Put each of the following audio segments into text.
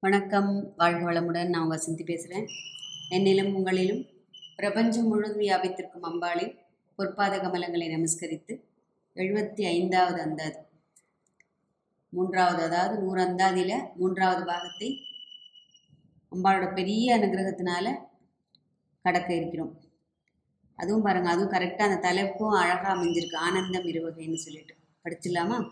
வணக்கம். வாழ்க வளமுடன். நான் உங்கள் சிந்தி பேசுகிறேன். என்னிலும் உங்களிலும் பிரபஞ்சம் முழுவதும் வியாபித்திருக்கும் அம்பாளின் பொற்பாத கமலங்களை நமஸ்கரித்து எழுபத்தி ஐந்தாவது அந்தாதி மூன்றாவது அதாவது நூறு அந்தாதியில் மூன்றாவது பாகத்தை அம்பாளோட பெரிய அனுகிரகத்தினால கடக்க இருக்கிறோம். அதுவும் பாருங்கள் அதுவும் கரெக்டாக அந்த தலைப்பும் அழகாக அமைஞ்சிருக்கு. ஆனந்தம் இருவகைன்னு சொல்லிட்டு. படிச்சிடலாமா?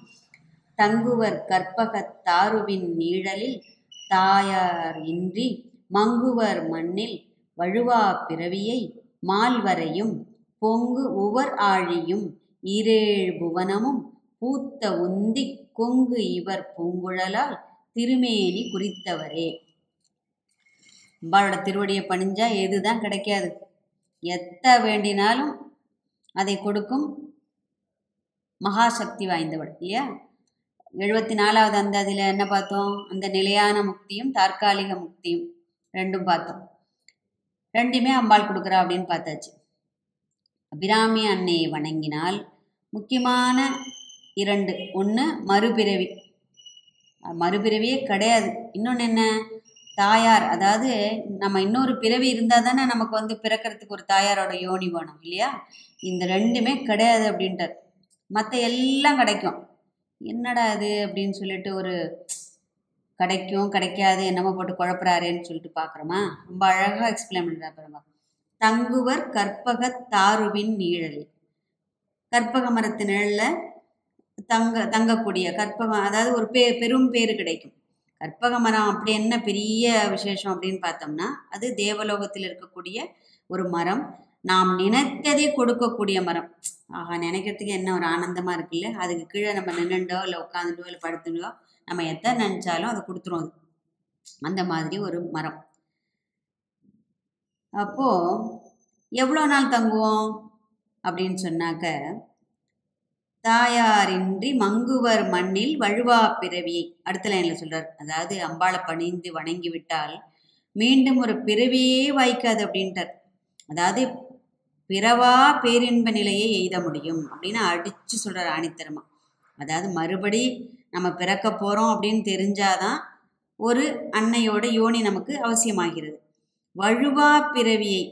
தங்குவர் கற்பக தாருவின் நீழலில் தாயார் இன்றி மங்குவர் மண்ணில் வழுவா பிறவியை மால்வரையும் பொங்கு உவர் ஆழியும் இரேழ் புவனமும் பூத்த உந்தி கொங்கு இவர் பூங்குழலால் திருமேனி குறித்தவரே. அம்பாளோட திருவடியை பணிஞ்சா எதுதான் கிடைக்காது. எத்த வேண்டினாலும் அதை கொடுக்கும் மகாசக்தி வாய்ந்தவள் இல்லையா? எழுபத்தி நாலாவது அந்த அதில் என்ன பார்த்தோம்? அந்த நிலையான முக்தியும் தற்காலிக முக்தியும் ரெண்டும் பார்த்தோம். ரெண்டுமே அம்பாள் கொடுக்குறா அப்படின்னு பார்த்தாச்சு. அபிராமி அன்னையை வணங்கினால் முக்கியமான இரண்டு. ஒன்று மறுபிறவி. மறுபிறவியே கிடையாது. இன்னொன்று என்ன? தாயார். அதாவது நம்ம இன்னொரு பிறவி இருந்தால் தானே நமக்கு வந்து பிறக்கிறதுக்கு ஒரு தாயாரோட யோனி வேணும் இல்லையா? இந்த ரெண்டுமே கிடையாது அப்படின்ட்டார். மற்ற எல்லாம் கிடைக்கும். என்னடா இது அப்படின்னு சொல்லிட்டு ஒரு கிடைக்கும் கிடைக்காது என்னமோ போட்டு குழப்புறாரேன்னு சொல்லிட்டு பார்க்குறோமா ரொம்ப அழகாக எக்ஸ்பிளைன் பண்ணுறா பாருங்க. தங்குவர் கற்பக தாருவின் நிழல். கற்பக மரத்து நிழலில் தங்க தங்கக்கூடிய கற்பகம் அதாவது ஒரு பே பெரும் பேர் கிடைக்கும். கற்பக மரம் அப்படி என்ன பெரிய விசேஷம் அப்படின்னு பார்த்தோம்னா அது தேவலோகத்தில் இருக்கக்கூடிய ஒரு மரம். நாம் நினைத்ததை கொடுக்கக்கூடிய மரம். ஆஹா நினைக்கிறதுக்கு என்ன ஒரு ஆனந்தமாக இருக்குல்ல? அதுக்கு கீழே நம்ம நின்றுண்டோ இல்லை உட்காந்துட்டோ இல்லை படுத்துட்டோ நம்ம எத்தனை நினச்சாலும் அதை கொடுத்துரும் அது. அந்த மாதிரி ஒரு மரம். அப்போது எவ்வளோ நாள் தங்குவோம்? அப்படின்னு சொன்னாக்க தாயாரின்றி மங்குவர் மண்ணில் வழுவா பிறவி. அடுத்த லைனில் சொல்கிறார் அதாவது அம்பாளை பணிந்து வணங்கி விட்டால் மீண்டும் ஒரு பிறவியே வாய்க்காது அப்படின்ட்டார். அதாவது பிறவா பேரின்ப நிலையை எய்த முடியும் அப்படின்னு அடித்து சொல்கிறார் ஆணித்தரமா அதாவது மறுபடி நம்ம பிறக்க போகிறோம் அப்படின்னு தெரிஞ்சாதான் ஒரு அன்னையோட யோனி நமக்கு அவசியமாகிறது. வழுவா பிறவியை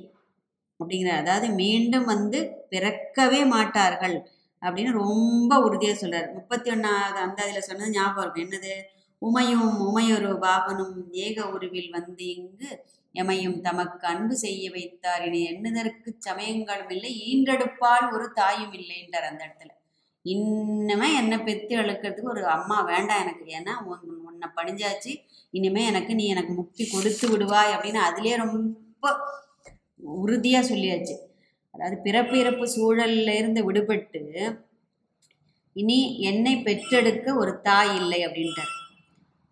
அப்படிங்கிற அதாவது மீண்டும் வந்து பிறக்கவே மாட்டார்கள் அப்படின்னு ரொம்ப உறுதியாக சொல்கிறார் முப்பத்தி ஒன்றாவது அந்த அதில் சொன்னது ஞாபகம் இருக்கும் என்னது? உமையும் உமையொரு வாகனும் ஏக உருவில் வந்து இங்கு எமையும் தமக்கு அன்பு செய்ய வைத்தார் இனி எண்ணுதற்கு சமயங்களும் இல்லை ஈன்றெடுப்பால் ஒரு தாயும் இல்லைன்றார் அந்த இடத்துல. இன்னமே என்னை பெத்து அழுக்கிறதுக்கு ஒரு அம்மா வேண்டாம் எனக்கு. ஏன்னா உன்னை பணிஞ்சாச்சு இனிமே எனக்கு நீ எனக்கு முக்தி கொடுத்து விடுவாய் அப்படின்னு அதுலேயே ரொம்ப உறுதியாக சொல்லியாச்சு. அதாவது பிறப்பு இறப்பு சூழல்ல இருந்து விடுபட்டு இனி என்னை பெற்றெடுக்க ஒரு தாய் இல்லை அப்படின்ட்டார்.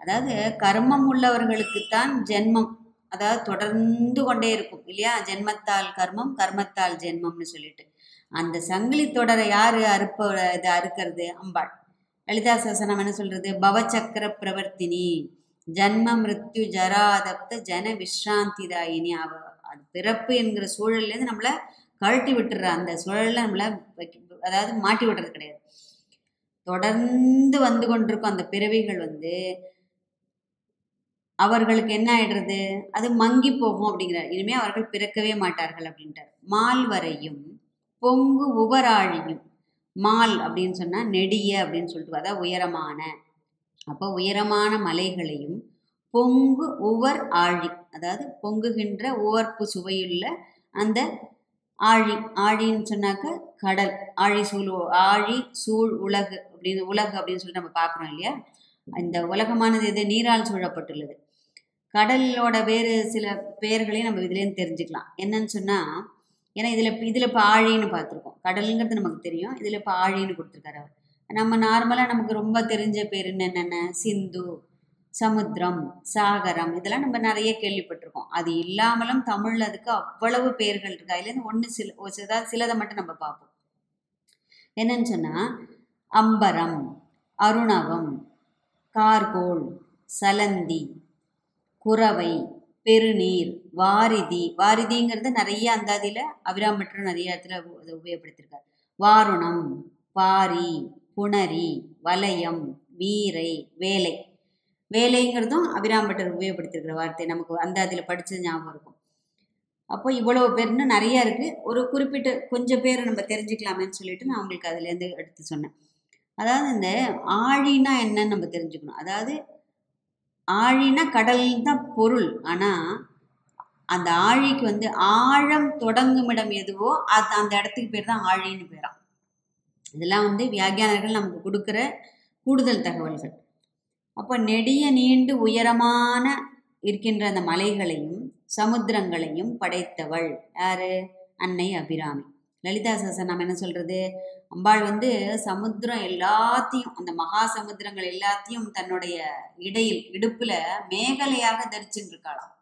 அதாவது கர்மம் உள்ளவர்களுக்குத்தான் ஜென்மம். அதாவது தொடர்ந்து கொண்டே இருக்கும் இல்லையா? ஜென்மத்தால் கர்மம் கர்மத்தால் ஜென்மம்னு சொல்லிட்டு. அந்த சங்கிலி தொடரை யார் அறுப்ப இது அறுக்கிறது? அம்பாள். லலிதா சாசனம் என்ன சொல்றது? பவச்சக்கர பிரவர்த்தினி. ஜன்ம மிருத்யு ஜராதப்த ஜன விஸ்ராந்திதாயினி அவ அது பிறப்பு என்கிற சூழல்லேருந்து நம்மளை கழட்டி விட்டுற அந்த சூழலில் நம்மளை அதாவது மாட்டி விடுறது கிடையாது. தொடர்ந்து வந்து கொண்டிருக்கும் அந்த பிறவிகள் வந்து அவர்களுக்கு என்ன ஆயிடுறது? அது மங்கி போகும் அப்படிங்கிறார். இனிமே அவர்கள் பிறக்கவே மாட்டார்கள் அப்படின்ட்டார். மால் வரையும் பொங்கு உவராழியும். மால் அப்படின்னு சொன்னால் நெடிய அப்படின்னு சொல்லிட்டு அதாவது உயரமான. அப்போ உயரமான மலைகளையும் பொங்கு உவர் ஆழி அதாவது பொங்குகின்ற உவர்ப்பு சுவையுள்ள அந்த ஆழி ஆழின்னு சொன்னாக்க கடல். ஆழி சூழ் ஆழி சூழ் உலகு அப்படின்னு உலகு அப்படின்னு சொல்லிட்டு நம்ம பார்க்குறோம் இல்லையா? இந்த உலகமானது எது? நீரால் சூழப்பட்டுள்ளது. கடலோட வேறு சில பெயர்களையும் நம்ம இதுலேருந்து தெரிஞ்சுக்கலாம். என்னன்னு சொன்னால் ஏன்னா இதில் இதில் இப்போ ஆழின்னு பார்த்துருக்கோம். கடலுங்கிறது நமக்கு தெரியும். இதில் இப்போ ஆழின்னு கொடுத்துருக்காரு அவர். நம்ம நார்மலாக நமக்கு ரொம்ப தெரிஞ்ச பேர் என்னென்ன? சிந்து சமுத்திரம் சாகரம். இதெல்லாம் நம்ம நிறைய கேள்விப்பட்டிருக்கோம். அது இல்லாமலும் தமிழில் அதுக்கு அவ்வளவு பெயர்கள் இருக்கு. அதுலேருந்து ஒன்று சில ஏதாவது சிலதை மட்டும் நம்ம பார்ப்போம். என்னன்னு சொன்னால் அம்பரம் அருணவம் கார்கோள் சலந்தி குறவை பெருநீர் வாரிதி. வாரிதிங்கிறது நிறைய அந்தாதியில் அபிராமற்ற நிறைய இடத்துல அதை உபயோகப்படுத்தியிருக்கார் வாருணம் பாரி புணரி வலயம் வீரை வேலை. வேலைங்கிறதும் அபிராம்பட்டர் உபயோகப்படுத்திருக்கிற வார்த்தை. நமக்கு அந்த அதில் படித்தது ஞாபகம் இருக்கும். அப்போ இவ்வளோ பேர்னு நிறையா இருக்குது ஒரு குறிப்பிட்ட கொஞ்சம் பேரை நம்ம தெரிஞ்சுக்கலாமேன்னு சொல்லிட்டு நான் உங்களுக்கு அதுலேருந்து எடுத்து சொன்னேன். அதாவது இந்த ஆழினா என்னன்னு நம்ம தெரிஞ்சுக்கணும். அதாவது ஆழினா கடல் தான் பொருள். ஆனால் அந்த ஆழிக்கு வந்து ஆழம் தொடங்கும் இடம் எதுவோ அது அந்த இடத்துக்கு பேர் தான் ஆழின்னு பேராம். இதெல்லாம் வந்து வியாகியானர்கள் நமக்கு கொடுக்குற கூடுதல் தகவல்கள். அப்போ நெடிய நீண்டு உயரமான இருக்கின்ற அந்த மலைகளையும் சமுத்திரங்களையும் படைத்தவள் யாரு? அன்னை அபிராமி. லலிதா சாசனம் என்ன சொல்றது? அம்பாள் வந்து சமுத்திரம் எல்லாத்தையும் அந்த மகா சமுத்திரங்கள் எல்லாத்தையும் தன்னுடைய இடையில் இடுப்புல மேகலையாக தரிச்சுட்டு இருக்காளாம்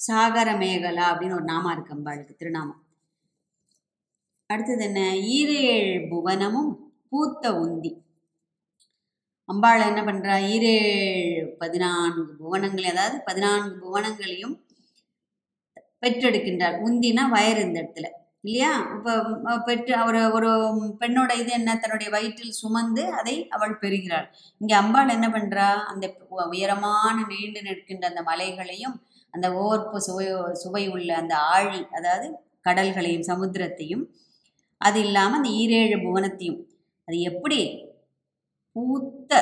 சாகர மேகலா அப்படின்னு ஒரு நாமா இருக்கு அம்பாளுக்கு திருநாமம். அடுத்தது என்ன? ஈரேழ் புவனமும் பூத்த உந்தி. அம்பாள் என்ன பண்றா? ஈரேழ் பதினான்கு புவனங்களை அதாவது பதினான்கு புவனங்களையும் பெற்றெடுக்கின்றாள். உந்தினா வயறு இந்த இடத்துல. இல்லையா? இப்போ பெற்று அவர் ஒரு பெண்ணோட இது என்ன? தன்னுடைய வயிற்றில் சுமந்து அதை அவள் பெறுகிறாள். இங்கே அம்பாள் என்ன பண்ணுறா அந்த உயரமான நீண்டு நிற்கின்ற அந்த மலைகளையும் அந்த ஓர்ப்பு சுவை சுவை உள்ள அந்த ஆழி அதாவது கடல்களையும் சமுத்திரத்தையும் அது இல்லாமல் அந்த ஈரேழு புவனத்தையும் அது எப்படி பூத்த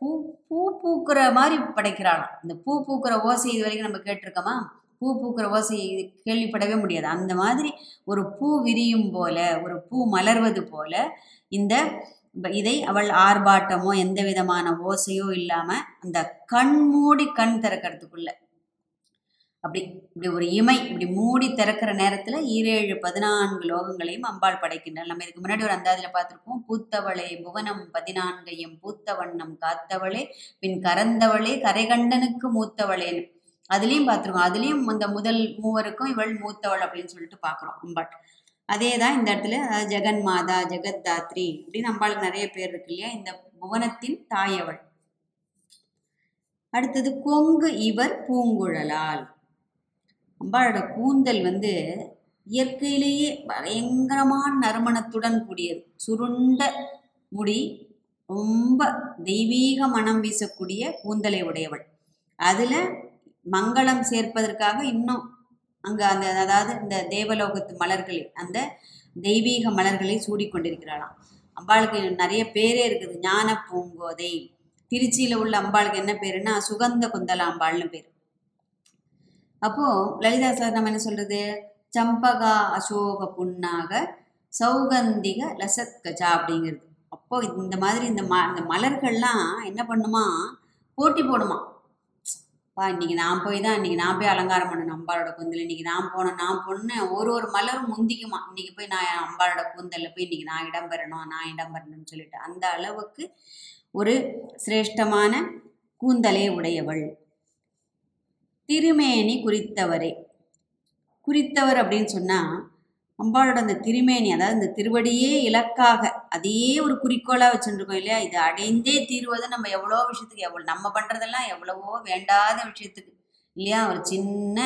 பூ பூ பூக்கிற மாதிரி படைக்கிறாளாம். இந்த பூ பூக்கிற ஓசை இது வரைக்கும் நம்ம கேட்டிருக்கோமா? பூ பூக்கிற ஓசை கேள்விப்படவே முடியாது. அந்த மாதிரி ஒரு பூ விரியும் போல ஒரு பூ மலர்வது போல இந்த இதை அவள் ஆர்ப்பாட்டமோ எந்த விதமான ஓசையோ இல்லாமல் அந்த கண் மூடி கண் திறக்கிறதுக்குள்ள அப்படி இப்படி ஒரு இமை இப்படி மூடி திறக்கிற நேரத்தில் ஈரேழு பதினான்கு லோகங்களையும் அம்பாள் படைக்கின்றாள் நம்ம இதுக்கு முன்னாடி ஒரு அந்தாதியில் பார்த்துருக்கோம் பூத்தவளே புவனம் பதினான்கையும் பூத்த வண்ணம் காத்தவளே பின் கறந்தவளே கரைகண்டனுக்கு மூத்தவளேன்னு. அதுலேயும் பார்த்துருக்கோம் அதுலேயும் இந்த முதல் மூவருக்கும் இவள் மூத்தவள் அப்படின்னு சொல்லிட்டு பார்க்குறோம் பட் அதே தான் இந்த இடத்துல அதாவது ஜெகன் மாதா ஜெகத்தாத்ரி அப்படின்னு அம்பாளுக்கு நிறைய பேர் இருக்கு இல்லையா? இந்த புவனத்தின் தாயவள் அடுத்தது கொங்கு இவர் பூங்குழலால். அம்பாளோட கூந்தல் வந்து இயற்கையிலேயே பயங்கரமான நறுமணத்துடன் கூடியது. சுருண்ட முடி ரொம்ப தெய்வீக மனம் வீசக்கூடிய கூந்தலை உடையவள். அதில் மங்களம் சேர்ப்பதற்காக இன்னும் அங்கே அந்த அதாவது இந்த தேவலோகத்து மலர்களை அந்த தெய்வீக மலர்களை சூடிக்கொண்டிருக்கிறாளாம். அம்பாளுக்கு நிறைய பேரே இருக்குது. ஞான பூங்கோதை. திருச்சியில் உள்ள அம்பாளுக்கு என்ன பேருன்னா சுகந்த குந்தலாம்பாள்னு பேர். அப்போது லலிதா சார் நம்ம என்ன சொல்கிறது சம்பகா அசோக புண்ணாக சௌகந்திக லசத் கஜா அப்படிங்கிறது. அப்போ இந்த மாதிரி இந்த ம இந்த மலர்கள்லாம் என்ன பண்ணுமா? போட்டி போடுமா? பா இன்றைக்கி நான் போய் தான் இன்றைக்கி நான் போய் அலங்காரம் பண்ணணும் அம்பாளோட கூந்தல். இன்றைக்கி நான் போனேன் நான் பொண்ணு ஒரு ஒரு மலரும் முந்திக்குமா. இன்றைக்கி போய் நான் அம்பாளோட கூந்தலில் போய் இன்றைக்கி நான் இடம் பெறணும் நான் இடம் பெறணும்னு சொல்லிட்டு. அந்த அளவுக்கு ஒரு சிரேஷ்டமான கூந்தலே உடையவள். திருமேனி குறித்தவரே. குறித்தவர் அப்படின்னு சொன்னால் அம்பாளோட அந்த திருமேனி அதாவது இந்த திருவடியே இலக்காக அதே ஒரு குறிக்கோளாக வச்சுருக்கோம் இல்லையா? இது அடைந்தே தீர்வது நம்ம எவ்வளோ விஷயத்துக்கு எவ்வளோ நம்ம பண்ணுறதெல்லாம் எவ்வளவோ வேண்டாத விஷயத்துக்கு இல்லையா? ஒரு சின்ன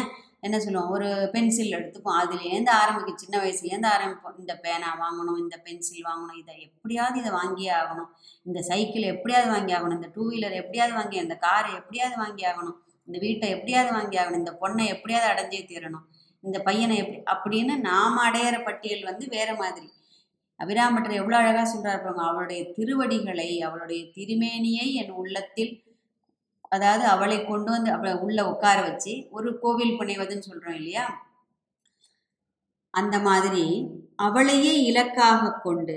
என்ன சொல்லுவோம் ஒரு பென்சில் எடுத்துப்போம். அதுலேருந்து ஆரம்பிக்கும் சின்ன வயசுலேருந்து ஆரம்பிப்போம். இந்த பேனா வாங்கணும் இந்த பென்சில் வாங்கணும் இதை எப்படியாவது இதை வாங்கியே ஆகணும். இந்த சைக்கிள் எப்படியாவது வாங்கி ஆகணும். இந்த டூ வீலர் எப்படியாவது வாங்கி இந்த காரை எப்படியாவது வாங்கி ஆகணும். இந்த வீட்டை எப்படியாவது வாங்கி ஆகணும். இந்த பொண்ணை எப்படியாவது அடைஞ்சே தீரணும். இந்த பையனை எப்படி அப்படின்னு நாம் அடையிற பட்டியல் வந்து வேற மாதிரி. அபிராமட்டர் எவ்வளோ அழகாக சொல்கிறார் பாருங்க அவளுடைய திருவடிகளை அவளுடைய திருமேனியை என் உள்ளத்தில் அதாவது அவளை கொண்டு வந்து அவளை உள்ள உட்கார வச்சு ஒரு கோவில் புனைவதுன்னு சொல்கிறோம் இல்லையா? அந்த மாதிரி அவளையே இலக்காக கொண்டு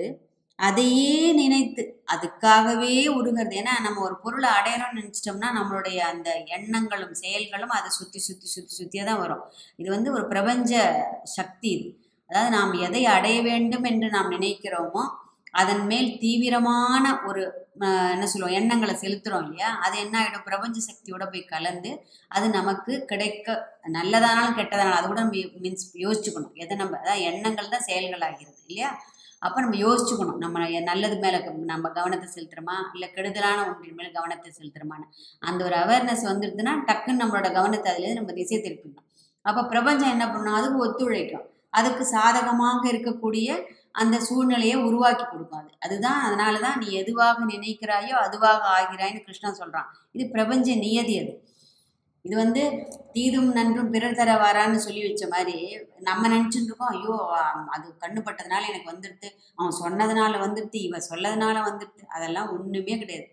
அதையே நினைத்து அதுக்காகவே உருகிறது ஏன்னா நம்ம ஒரு பொருளை அடையணும்னு நினச்சிட்டோம்னா நம்மளுடைய அந்த எண்ணங்களும் செயல்களும் அதை சுற்றி சுற்றி சுற்றி சுற்றியே தான் வரும். இது வந்து ஒரு பிரபஞ்ச சக்தி இது. அதாவது நாம் எதை அடைய வேண்டும் என்று நாம் நினைக்கிறோமோ அதன் மேல் தீவிரமான ஒரு என்ன சொல்லுவோம் எண்ணங்களை செலுத்துகிறோம் இல்லையா? அது என்ன ஆகிடும் பிரபஞ்ச சக்தியோட போய் கலந்து அது நமக்கு கிடைக்க நல்லதானாலும் கெட்டதானாலும் அது கூட நம்ம மீன்ஸ் யோசிச்சுக்கணும். எதை நம்ம அதாவது எண்ணங்கள் தான் செயல்கள் ஆகிறது இல்லையா? அப்போ நம்ம யோசிச்சுக்கணும். நம்ம நல்லது மேலே நம்ம கவனத்தை செலுத்துகிறோமா இல்லை கெடுதலான ஒன்றின் மேலே கவனத்தை செலுத்துகிறோமான்னு அந்த ஒரு அவேர்னஸ் வந்துடுதுன்னா டக்குன்னு நம்மளோட கவனத்தை அதுலேருந்து நம்ம திசை திருப்பிடணும். அப்போ பிரபஞ்சம் என்ன பண்ணும்? அதுக்கு ஒத்துழைக்கும். அதுக்கு சாதகமாக இருக்கக்கூடிய அந்த சூழ்நிலையை உருவாக்கி கொடுக்கும் அது. அதுதான் அதனால தான் நீ எதுவாக நினைக்கிறாயோ அதுவாக ஆகிறாய்ன்னு கிருஷ்ணன் சொல்கிறான் இது பிரபஞ்ச நியதி அது. இது வந்து தீதும் நன்றும் பிறர் தர வாரான்னு சொல்லி வச்ச மாதிரி நம்ம நினச்சிட்டு இருக்கோம். ஐயோ அது கண்ணுப்பட்டதுனால எனக்கு வந்துடுது அவன் சொன்னதுனால வந்துடுது இவ சொல்லதுனால வந்துடுது அதெல்லாம் ஒன்றுமே கிடையாது.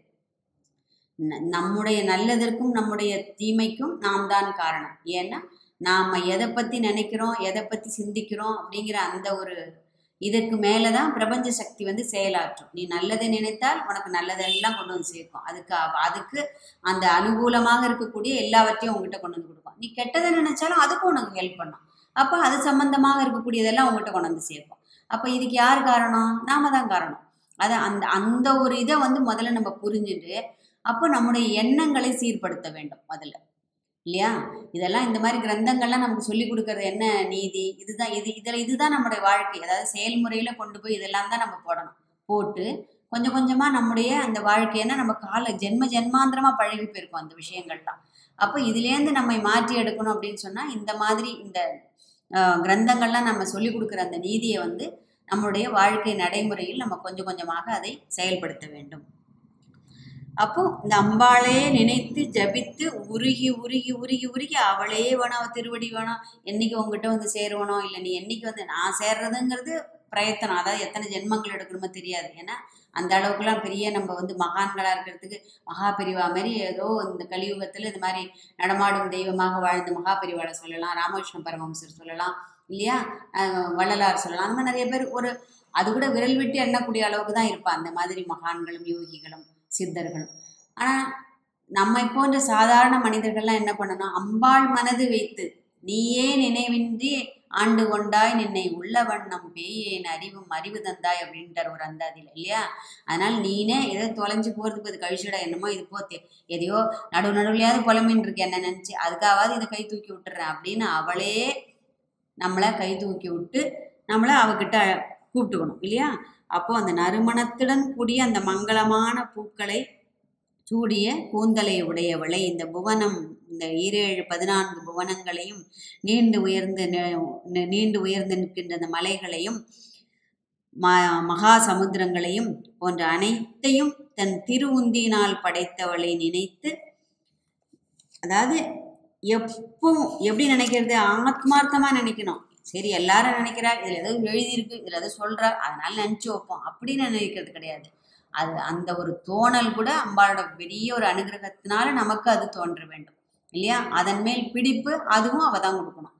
ந- நம்முடைய நல்லதற்கும் நம்முடைய தீமைக்கும் நாம் தான் காரணம். ஏன்னா நாம் எதை பற்றி நினைக்கிறோம் எதை பற்றி சிந்திக்கிறோம் அப்படிங்கிற அந்த ஒரு இதுக்கு மேலே தான் பிரபஞ்ச சக்தி வந்து செயலாற்றும். நீ நல்லதை நினைத்தால் உனக்கு நல்லதெல்லாம் கொண்டு வந்து சேர்க்கும். அதுக்கு அதுக்கு அந்த அனுகூலமாக இருக்கக்கூடிய எல்லாவற்றையும் உங்ககிட்ட கொண்டு வந்து கொடுக்கும் நீ கெட்டதை நினைச்சாலும் அதுக்கும் உனக்கு ஹெல்ப் பண்ணும். அப்போ அது சம்பந்தமாக இருக்கக்கூடியதெல்லாம் உங்ககிட்ட கொண்டு வந்து சேர்க்கும். அப்போ இதுக்கு யார் காரணம்? நாம தான் காரணம். அதை அந்த அந்த ஒரு இதை வந்து முதல்ல நம்ம புரிஞ்சுட்டு அப்போ நம்முடைய எண்ணங்களை சீர்படுத்த வேண்டும் முதல்ல. இல்லையா? இதெல்லாம் இந்த மாதிரி கிரந்தங்கள்லாம் நமக்கு சொல்லி கொடுக்கறது என்ன? நீதி. இதுதான் இது இதில் இதுதான் நம்முடைய வாழ்க்கை. அதாவது செயல்முறையில் கொண்டு போய் இதெல்லாம் தான் நம்ம போடணும். போட்டு கொஞ்சம் கொஞ்சமாக நம்முடைய அந்த வாழ்க்கையன்னா நம்ம கால ஜென்ம ஜென்மாந்திரமாக பழகி போயிருக்கோம் அந்த விஷயங்கள்லாம். அப்போ இதுலேருந்து நம்மை மாற்றி எடுக்கணும் அப்படின்னு சொன்னால் இந்த மாதிரி இந்த கிரந்தங்கள்லாம் நம்ம சொல்லி கொடுக்குற அந்த நீதியை வந்து நம்முடைய வாழ்க்கை நடைமுறையில் நம்ம கொஞ்சம் கொஞ்சமாக அதை செயல்படுத்த வேண்டும். அப்போ இந்த அம்பாளையே நினைத்து ஜபித்து உருகி உருகி உருகி உருகி அவளே வேணும் திருவடி வேணும் என்னைக்கு உங்ககிட்ட வந்து சேருவனோ இல்லை நீ என்னைக்கு வந்து நான் சேர்றதுங்கிறது பிரயத்தனம். அதாவது எத்தனை ஜென்மங்கள் எடுக்கணுமோ தெரியாது. ஏன்னா அந்த அளவுக்குலாம் பெரிய நம்ம வந்து மகான்களாக இருக்கிறதுக்கு மகாபிரிவா மாதிரி ஏதோ இந்த கலியுகத்தில் இந்த மாதிரி நடமாடும் தெய்வமாக வாழ்ந்த மகாபிரிவாளை சொல்லலாம் ராமகிருஷ்ண பரமஹம்சர் சொல்லலாம் இல்லையா? வள்ளலார் சொல்லலாம். அந்த மாதிரி நிறைய பேர் ஒரு அது கூட விரல் விட்டு எண்ணக்கூடிய அளவுக்கு தான் இருப்பான் அந்த மாதிரி மகான்களும் யோகிகளும். சித்தர்களும் ஆனால் நம்மை போன்ற சாதாரண மனிதர்கள்லாம் என்ன பண்ணணும் அம்பாள் மனது வைத்து நீயே நினைவின்றி ஆண்டு கொண்டாய் நின்னை உள்ள வண்ணம் பேயேன் அறிவும் அறிவு தந்தாய் அப்படின்ற ஒரு அந்தாதியில் இல்லையா? அதனால் நீனே ஏதோ தொலைஞ்சு போகிறதுக்கு அது கழிச்சுடா என்னமோ இது போத்தே. எதையோ நடு நடுவுலையாவது புலம்பின்னு இருக்கு என்ன நினச்சி அதுக்காவது இதை கை தூக்கி விட்டுறேன் அப்படின்னு அவளே நம்மளை கை தூக்கி விட்டு நம்மளை அவகிட்ட கூப்பிட்டுக்கணும் இல்லையா? அப்போ அந்த நறுமணத்துடன் கூடிய அந்த மங்களமான பூக்களை சூடிய கூந்தலை உடையவளை இந்த புவனம் இந்த ஈரேழு பதினான்கு புவனங்களையும் நீண்டு உயர்ந்து நீண்டு உயர்ந்து நிற்கின்ற அந்த மலைகளையும் ம மகா சமுத்திரங்களையும் போன்ற அனைத்தையும் தன் திருவுந்தியினால் படைத்தவளை நினைத்து அதாவது எப்பவும் எப்படி நினைக்கிறது? ஆத்மார்த்தமா நினைக்கணும். சரி எல்லாரும் நினைக்கிறா இதுல ஏதோ எழுதியிருக்கு இதுல ஏதோ சொல்றா அதனால நினச்சி வைப்போம். அப்படின்னு நினைக்கிறது கிடையாது. அது அந்த ஒரு தோணல் கூட அம்பாளோட பெரிய ஒரு அனுகிரகத்தினால நமக்கு அது தோன்ற வேண்டும். இல்லையா? அதன் மேல் பிடிப்பு அதுவும் அவ தான் கொடுக்கணும்.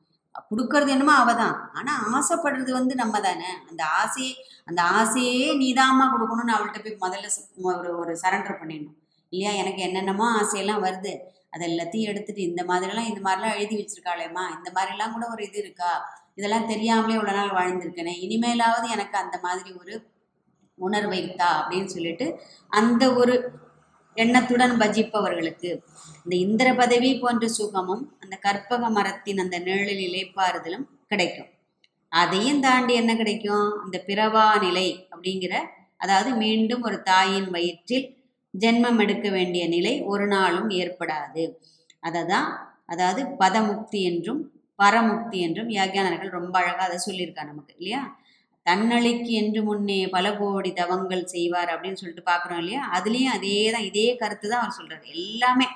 கொடுக்கறது என்னமோ அவ தான். ஆனா ஆசைப்படுறது வந்து நம்ம தானே. அந்த ஆசையே அந்த ஆசையே நீதாம்மா கொடுக்கணும்னு அவள்கிட்ட போய் முதல்ல ஒரு ஒரு சரண்டர் பண்ணிடணும். இல்லையா? எனக்கு என்னென்னமோ ஆசையெல்லாம் வருது. அது எல்லாத்தையும் எடுத்துட்டு இந்த மாதிரிலாம் இந்த மாதிரிலாம் எழுதி வச்சிருக்காளேம்மா. இந்த மாதிரிலாம் கூட ஒரு இது இருக்கா? இதெல்லாம் தெரியாமலே இவ்வளோ நாள் வாழ்ந்திருக்கேனே இனிமேலாவது எனக்கு அந்த மாதிரி ஒரு உணர்வை தா அப்படின்னு சொல்லிட்டு அந்த ஒரு எண்ணத்துடன் பஜிப்பவர்களுக்கு இந்த இந்திர பதவி போன்ற சுகமும் அந்த கற்பக மரத்தின் அந்த நிழலில் இலைப்பாறுதலும் கிடைக்கும். அதையும் தாண்டி என்ன கிடைக்கும்? அந்த பிறவா நிலை அப்படிங்கிற அதாவது மீண்டும் ஒரு தாயின் வயிற்றில் ஜென்மம் எடுக்க வேண்டிய நிலை ஒரு நாளும் ஏற்படாது. அதை தான் அதாவது பதமுக்தி என்றும் பரமுக்தி என்றும் யாக்யானர்கள் ரொம்ப அழகாக அதை சொல்லியிருக்கா நமக்கு இல்லையா? தன்னழிக்கு என்று முன்னே பல கோடி தவங்கள் செய்வார் அப்படின்னு சொல்லிட்டு பார்க்குறோம் இல்லையா? அதுலேயும் அதே தான் இதே கருத்து தான் அவர் சொல்கிறார் எல்லாமே.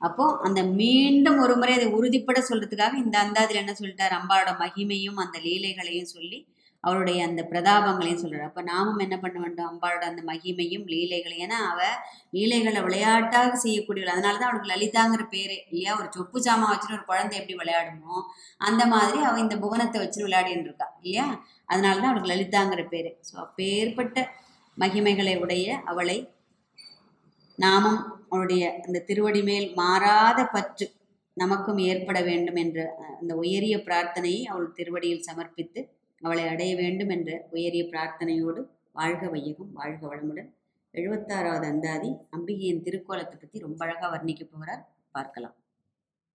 அப்போ அந்த மீண்டும் ஒரு முறை அதை உறுதிப்பட சொல்றதுக்காக இந்த அந்தாதில் என்ன சொல்லிட்டார்? அம்பாவோட மகிமையும் அந்த லீலைகளையும் சொல்லி அவளுடைய அந்த பிரதாபங்களையும் சொல்கிறார் அப்போ நாமும் என்ன பண்ண வேண்டும்? அம்பாளோட அந்த மகிமையும் லீலைகளையும். ஏன்னா அவள் லீலைகளை விளையாட்டாக செய்யக்கூடியவள். அதனால தான் அவளுக்கு லலிதாங்கிற பேர் இல்லையா? ஒரு சொப்பு சாமான் வச்சுட்டு ஒரு குழந்தை எப்படி விளையாடுமோ அந்த மாதிரி அவள் இந்த புவனத்தை வச்சு விளையாடின்னு இருக்கா இல்லையா? அதனால தான் அவளுக்கு லலிதாங்கிற பேர். ஸோ அப்பேற்பட்ட மகிமைகளை உடைய அவளை நாமும் அவனுடைய அந்த திருவடி மேல் மாறாத பற்று நமக்கும் ஏற்பட வேண்டும் என்ற அந்த உயரிய பிரார்த்தனையை அவள் திருவடியில் சமர்ப்பித்து அவளை அடைய வேண்டும் என்ற உயரிய பிரார்த்தனையோடு வாழ்க வையகம் வாழ்க வளமுடன். எழுபத்தாறாவது அந்தாதி அம்பிகையின் திருக்கோலத்தை பற்றி ரொம்ப அழகாக வர்ணிக்க போகிறார். பார்க்கலாம்.